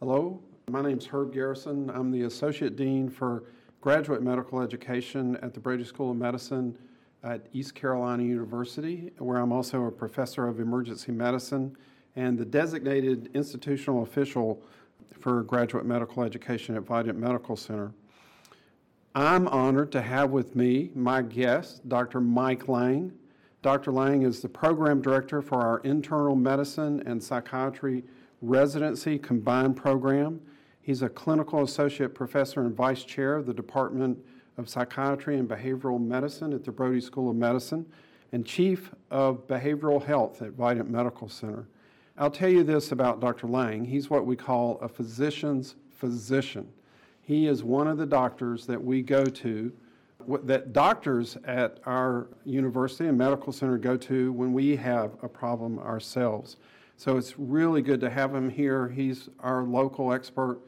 Hello, my name is Herb Garrison. I'm the Associate Dean for Graduate Medical Education at the Brody School of Medicine at East Carolina University, where I'm also a professor of emergency medicine and the designated institutional official for graduate medical education at Vidant Medical Center. I'm honored to have with me my guest, Dr. Mike Lang. Dr. Lang is the program director for our internal medicine and psychiatry residency combined program. He's a clinical associate professor and vice chair of the Department of Psychiatry and Behavioral Medicine at the Brody School of Medicine and chief of behavioral health at Vidant Medical Center. I'll tell you this about Dr. Lang. He's what we call a physician's physician. He is one of the doctors that we go to, that doctors at our university and medical center go to when we have a problem ourselves. So it's really good to have him here. He's our local expert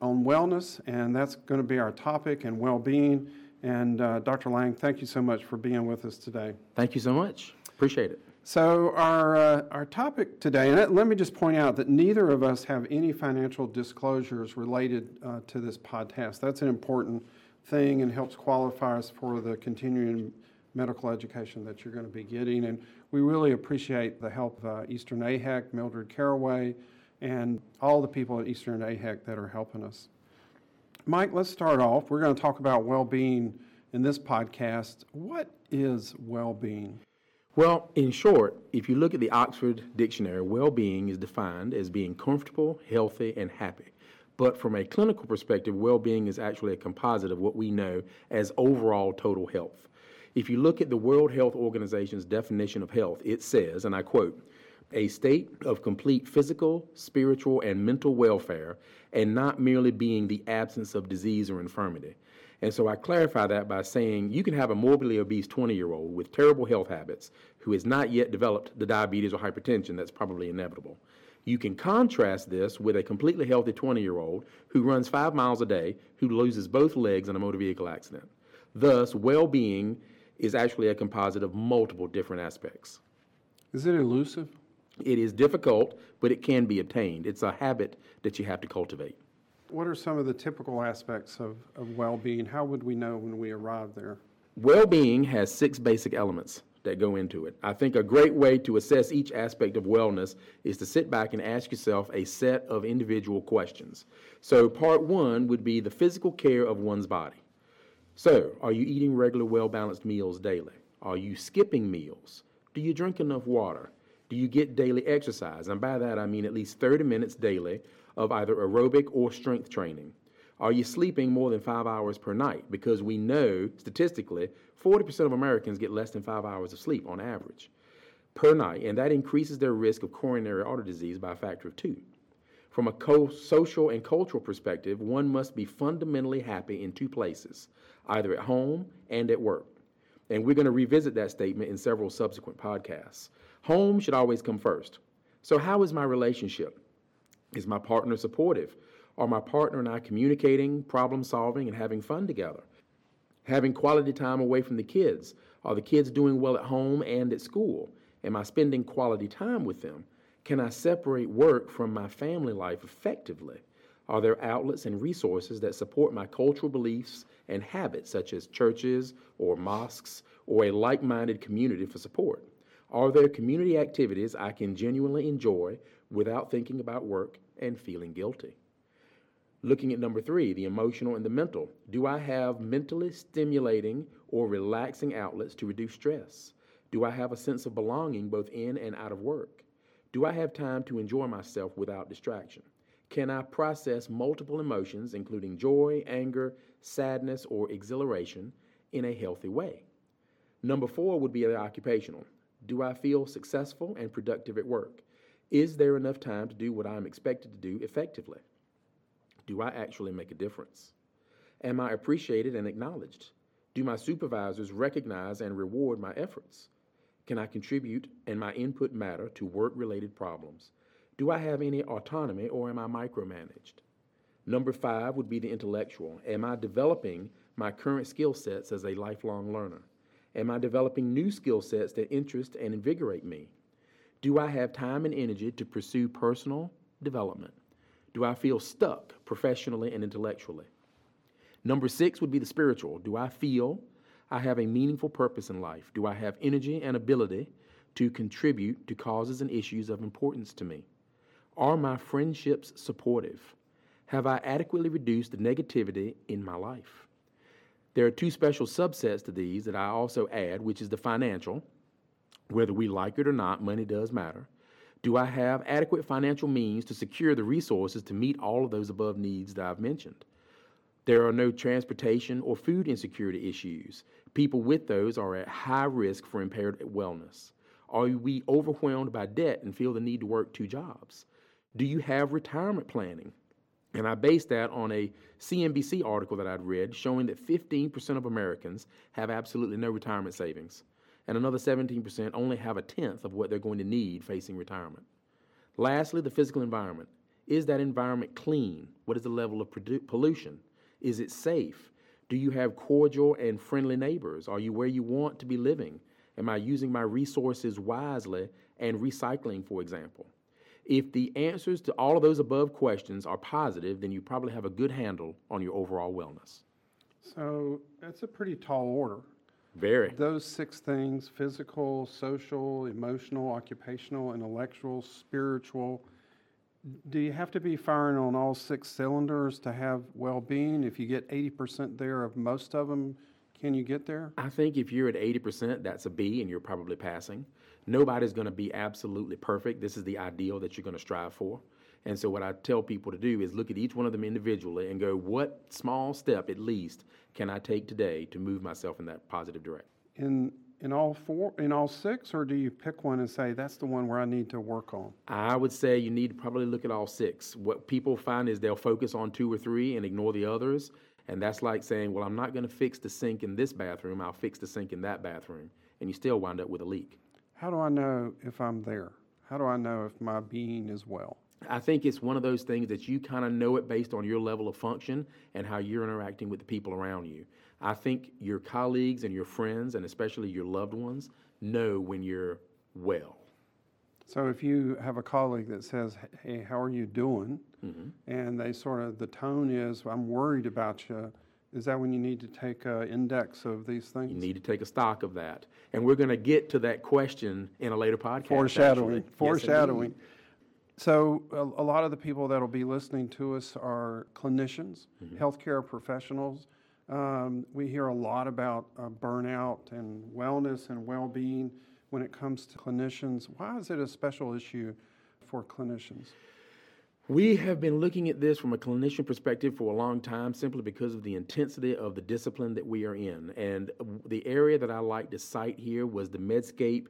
on wellness, and that's going to be our topic and well being. And uh, Dr. Lang, thank you so much for being with us today. Thank you so much. Appreciate it. So, our, uh, our topic today, and let me just point out that neither of us have any financial disclosures related uh, to this podcast. That's an important thing and helps qualify us for the continuing medical education that you're going to be getting. And we really appreciate the help of uh, Eastern AHEC, Mildred Caraway, and all the people at Eastern AHEC that are helping us. Mike, let's start off. We're going to talk about well being in this podcast. What is well being? Well, in short, if you look at the Oxford Dictionary, well being is defined as being comfortable, healthy, and happy. But from a clinical perspective, well being is actually a composite of what we know as overall total health. If you look at the World Health Organization's definition of health, it says, and I quote, a state of complete physical, spiritual, and mental welfare, and not merely being the absence of disease or infirmity. And so I clarify that by saying you can have a morbidly obese 20 year old with terrible health habits who has not yet developed the diabetes or hypertension that's probably inevitable. You can contrast this with a completely healthy 20 year old who runs five miles a day, who loses both legs in a motor vehicle accident. Thus, well being is actually a composite of multiple different aspects. Is it elusive? It is difficult, but it can be attained. It's a habit that you have to cultivate. What are some of the typical aspects of, of well being? How would we know when we arrive there? Well being has six basic elements that go into it. I think a great way to assess each aspect of wellness is to sit back and ask yourself a set of individual questions. So, part one would be the physical care of one's body. So, are you eating regular, well balanced meals daily? Are you skipping meals? Do you drink enough water? Do you get daily exercise? And by that, I mean at least 30 minutes daily of either aerobic or strength training. Are you sleeping more than five hours per night? Because we know statistically 40% of Americans get less than five hours of sleep on average per night, and that increases their risk of coronary artery disease by a factor of two. From a social and cultural perspective, one must be fundamentally happy in two places, either at home and at work. And we're going to revisit that statement in several subsequent podcasts. Home should always come first. So, how is my relationship? Is my partner supportive? Are my partner and I communicating, problem solving, and having fun together? Having quality time away from the kids. Are the kids doing well at home and at school? Am I spending quality time with them? Can I separate work from my family life effectively? Are there outlets and resources that support my cultural beliefs and habits, such as churches or mosques or a like minded community for support? Are there community activities I can genuinely enjoy without thinking about work and feeling guilty? Looking at number three, the emotional and the mental. Do I have mentally stimulating or relaxing outlets to reduce stress? Do I have a sense of belonging both in and out of work? Do I have time to enjoy myself without distraction? Can I process multiple emotions, including joy, anger, sadness, or exhilaration, in a healthy way? Number four would be the occupational. Do I feel successful and productive at work? Is there enough time to do what I'm expected to do effectively? Do I actually make a difference? Am I appreciated and acknowledged? Do my supervisors recognize and reward my efforts? Can I contribute and my input matter to work related problems? Do I have any autonomy or am I micromanaged? Number five would be the intellectual. Am I developing my current skill sets as a lifelong learner? Am I developing new skill sets that interest and invigorate me? Do I have time and energy to pursue personal development? Do I feel stuck professionally and intellectually? Number six would be the spiritual. Do I feel I have a meaningful purpose in life? Do I have energy and ability to contribute to causes and issues of importance to me? Are my friendships supportive? Have I adequately reduced the negativity in my life? There are two special subsets to these that I also add, which is the financial. Whether we like it or not, money does matter. Do I have adequate financial means to secure the resources to meet all of those above needs that I've mentioned? There are no transportation or food insecurity issues. People with those are at high risk for impaired wellness. Are we overwhelmed by debt and feel the need to work two jobs? Do you have retirement planning? And I based that on a CNBC article that I'd read showing that 15% of Americans have absolutely no retirement savings, and another 17% only have a tenth of what they're going to need facing retirement. Lastly, the physical environment. Is that environment clean? What is the level of pollution? Is it safe? Do you have cordial and friendly neighbors? Are you where you want to be living? Am I using my resources wisely and recycling, for example? If the answers to all of those above questions are positive, then you probably have a good handle on your overall wellness. So that's a pretty tall order. Very. Those six things physical, social, emotional, occupational, intellectual, spiritual do you have to be firing on all six cylinders to have well being? If you get 80% there of most of them, can you get there? I think if you're at 80%, that's a B and you're probably passing. Nobody's going to be absolutely perfect. This is the ideal that you're going to strive for. And so, what I tell people to do is look at each one of them individually and go, what small step at least can I take today to move myself in that positive direction? In in all four, in all six, or do you pick one and say that's the one where I need to work on? I would say you need to probably look at all six. What people find is they'll focus on two or three and ignore the others. And that's like saying, well, I'm not going to fix the sink in this bathroom, I'll fix the sink in that bathroom. And you still wind up with a leak. How do I know if I'm there? How do I know if my being is well? I think it's one of those things that you kind of know it based on your level of function and how you're interacting with the people around you. I think your colleagues and your friends, and especially your loved ones, know when you're well. So if you have a colleague that says, "Hey, how are you doing?" Mm-hmm. and they sort of the tone is, "I'm worried about you," is that when you need to take an index of these things? You need to take a stock of that, and we're going to get to that question in a later podcast. Foreshadowing. Actually. Foreshadowing. Yes, so, a, a, lot of the people that will be listening to us are clinicians, mm-hmm. healthcare professionals. Um, we hear a lot about uh, burnout and wellness and well being when it comes to clinicians. Why is it a special issue for clinicians? We have been looking at this from a clinician perspective for a long time simply because of the intensity of the discipline that we are in. And the area that I like to cite here was the Medscape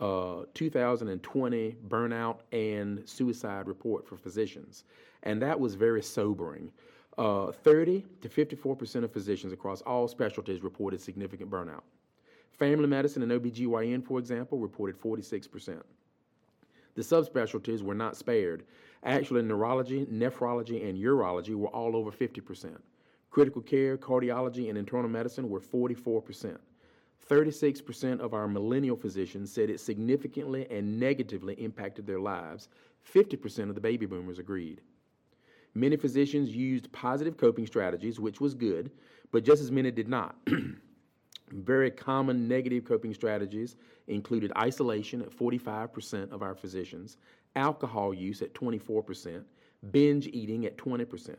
uh, 2020 burnout and suicide report for physicians. And that was very sobering. Uh, 30 to 54% of physicians across all specialties reported significant burnout. Family medicine and OBGYN, for example, reported 46%. The subspecialties were not spared. Actually, neurology, nephrology, and urology were all over 50%. Critical care, cardiology, and internal medicine were 44%. 36% of our millennial physicians said it significantly and negatively impacted their lives. 50% of the baby boomers agreed. Many physicians used positive coping strategies, which was good, but just as many did not. Very common negative coping strategies included isolation at 45% of our physicians, alcohol use at 24%, binge eating at 20%.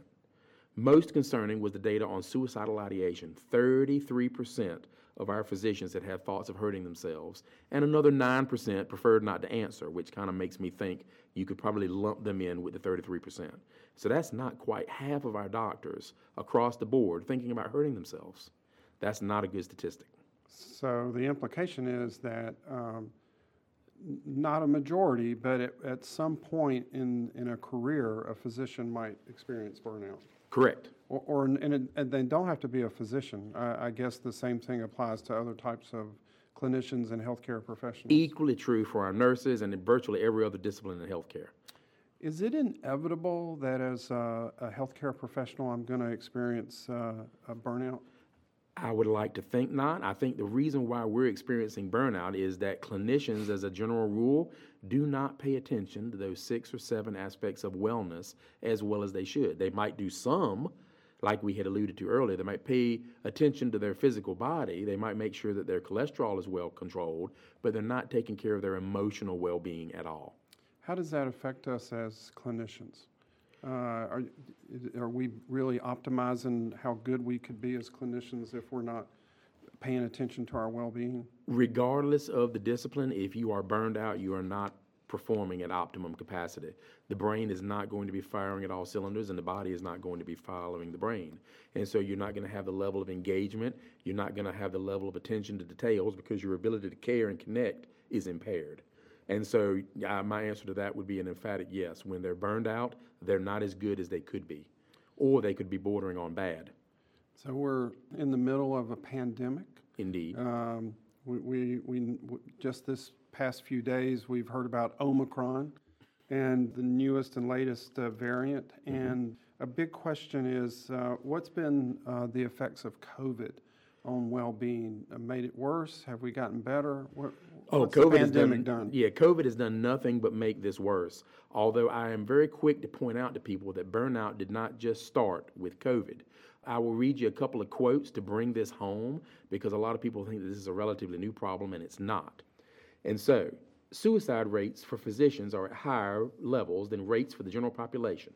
Most concerning was the data on suicidal ideation. 33% of our physicians that had thoughts of hurting themselves, and another 9% preferred not to answer, which kind of makes me think you could probably lump them in with the 33%. So that's not quite half of our doctors across the board thinking about hurting themselves. That's not a good statistic. So the implication is that um, not a majority, but at, at some point in, in a career, a physician might experience burnout. Correct. Or, or and, it, and they don't have to be a physician. I, I guess the same thing applies to other types of clinicians and healthcare professionals. Equally true for our nurses and virtually every other discipline in healthcare. Is it inevitable that as a, a healthcare professional I'm going to experience uh, a burnout? I would like to think not. I think the reason why we're experiencing burnout is that clinicians, as a general rule, do not pay attention to those six or seven aspects of wellness as well as they should. They might do some, like we had alluded to earlier. They might pay attention to their physical body. They might make sure that their cholesterol is well controlled, but they're not taking care of their emotional well being at all. How does that affect us as clinicians? Uh, are, are we really optimizing how good we could be as clinicians if we're not paying attention to our well-being? Regardless of the discipline, if you are burned out, you are not performing at optimum capacity. The brain is not going to be firing at all cylinders, and the body is not going to be following the brain. And so you're not going to have the level of engagement, you're not going to have the level of attention to details because your ability to care and connect is impaired. And so uh, my answer to that would be an emphatic yes. When they're burned out, they're not as good as they could be, or they could be bordering on bad. So we're in the middle of a pandemic. Indeed. Um, we, we, we, just this past few days, we've heard about Omicron and the newest and latest uh, variant. Mm-hmm. And a big question is uh, what's been uh, the effects of COVID on well being? Uh, made it worse? Have we gotten better? What, Oh, What's COVID the has pandemic done, done? Yeah, COVID has done nothing but make this worse. Although I am very quick to point out to people that burnout did not just start with COVID. I will read you a couple of quotes to bring this home because a lot of people think that this is a relatively new problem and it's not. And so, suicide rates for physicians are at higher levels than rates for the general population.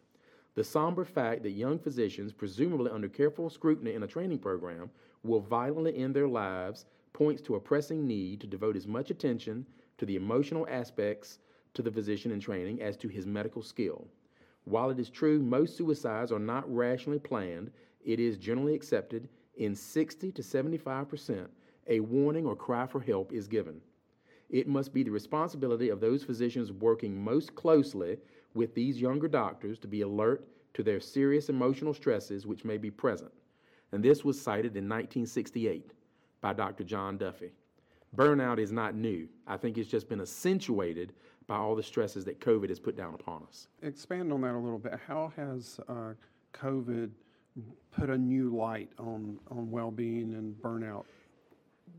The somber fact that young physicians, presumably under careful scrutiny in a training program, will violently end their lives points to a pressing need to devote as much attention to the emotional aspects to the physician in training as to his medical skill. While it is true most suicides are not rationally planned, it is generally accepted in 60 to 75 percent a warning or cry for help is given. It must be the responsibility of those physicians working most closely with these younger doctors to be alert to their serious emotional stresses which may be present. And this was cited in 1968 by Dr. John Duffy. Burnout is not new. I think it's just been accentuated by all the stresses that COVID has put down upon us. Expand on that a little bit. How has uh, COVID put a new light on, on well being and burnout?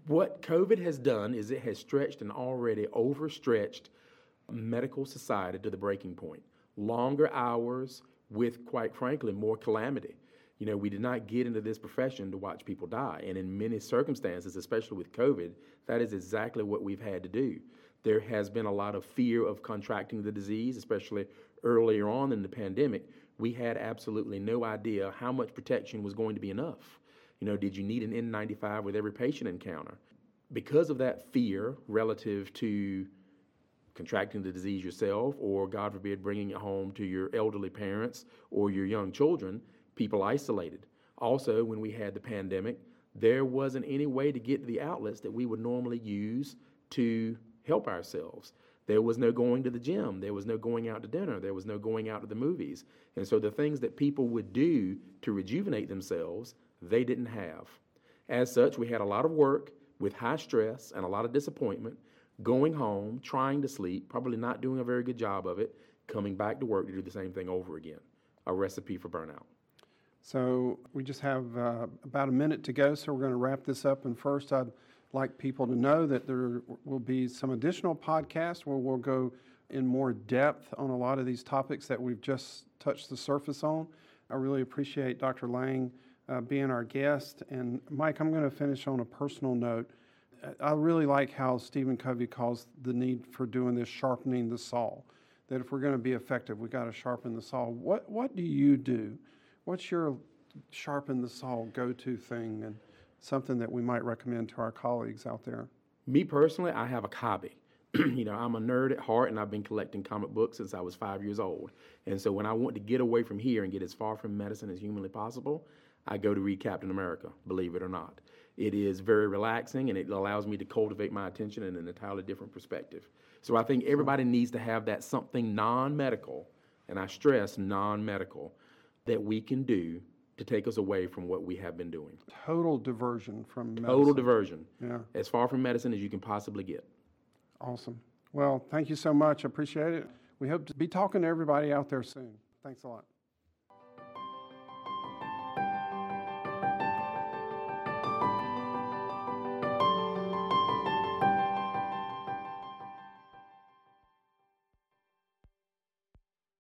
What COVID has done is it has stretched an already overstretched medical society to the breaking point. Longer hours with, quite frankly, more calamity. You know, we did not get into this profession to watch people die. And in many circumstances, especially with COVID, that is exactly what we've had to do. There has been a lot of fear of contracting the disease, especially earlier on in the pandemic. We had absolutely no idea how much protection was going to be enough. You know, did you need an N95 with every patient encounter? Because of that fear relative to contracting the disease yourself, or God forbid, bringing it home to your elderly parents or your young children, people isolated. Also, when we had the pandemic, there wasn't any way to get to the outlets that we would normally use to help ourselves. There was no going to the gym. There was no going out to dinner. There was no going out to the movies. And so the things that people would do to rejuvenate themselves, they didn't have. As such, we had a lot of work with high stress and a lot of disappointment, going home, trying to sleep, probably not doing a very good job of it, coming back to work to do the same thing over again. A recipe for burnout. So we just have uh, about a minute to go, so we're going to wrap this up. And first, I'd like people to know that there will be some additional podcasts where we'll go in more depth on a lot of these topics that we've just touched the surface on. I really appreciate Dr. Lang uh, being our guest. And Mike, I'm going to finish on a personal note. I really like how Stephen Covey calls the need for doing this sharpening the saw. That if we're going to be effective, we got to sharpen the saw. What what do you do? What's your sharpen the saw go to thing and something that we might recommend to our colleagues out there? Me personally, I have a hobby. you know, I'm a nerd at heart and I've been collecting comic books since I was five years old. And so when I want to get away from here and get as far from medicine as humanly possible, I go to read Captain America, believe it or not. It is very relaxing and it allows me to cultivate my attention in an entirely different perspective. So I think everybody needs to have that something non medical, and I stress non medical, that we can do to take us away from what we have been doing. Total diversion from medicine. Total diversion. Yeah. As far from medicine as you can possibly get. Awesome. Well, thank you so much. I appreciate it. We hope to be talking to everybody out there soon. Thanks a lot.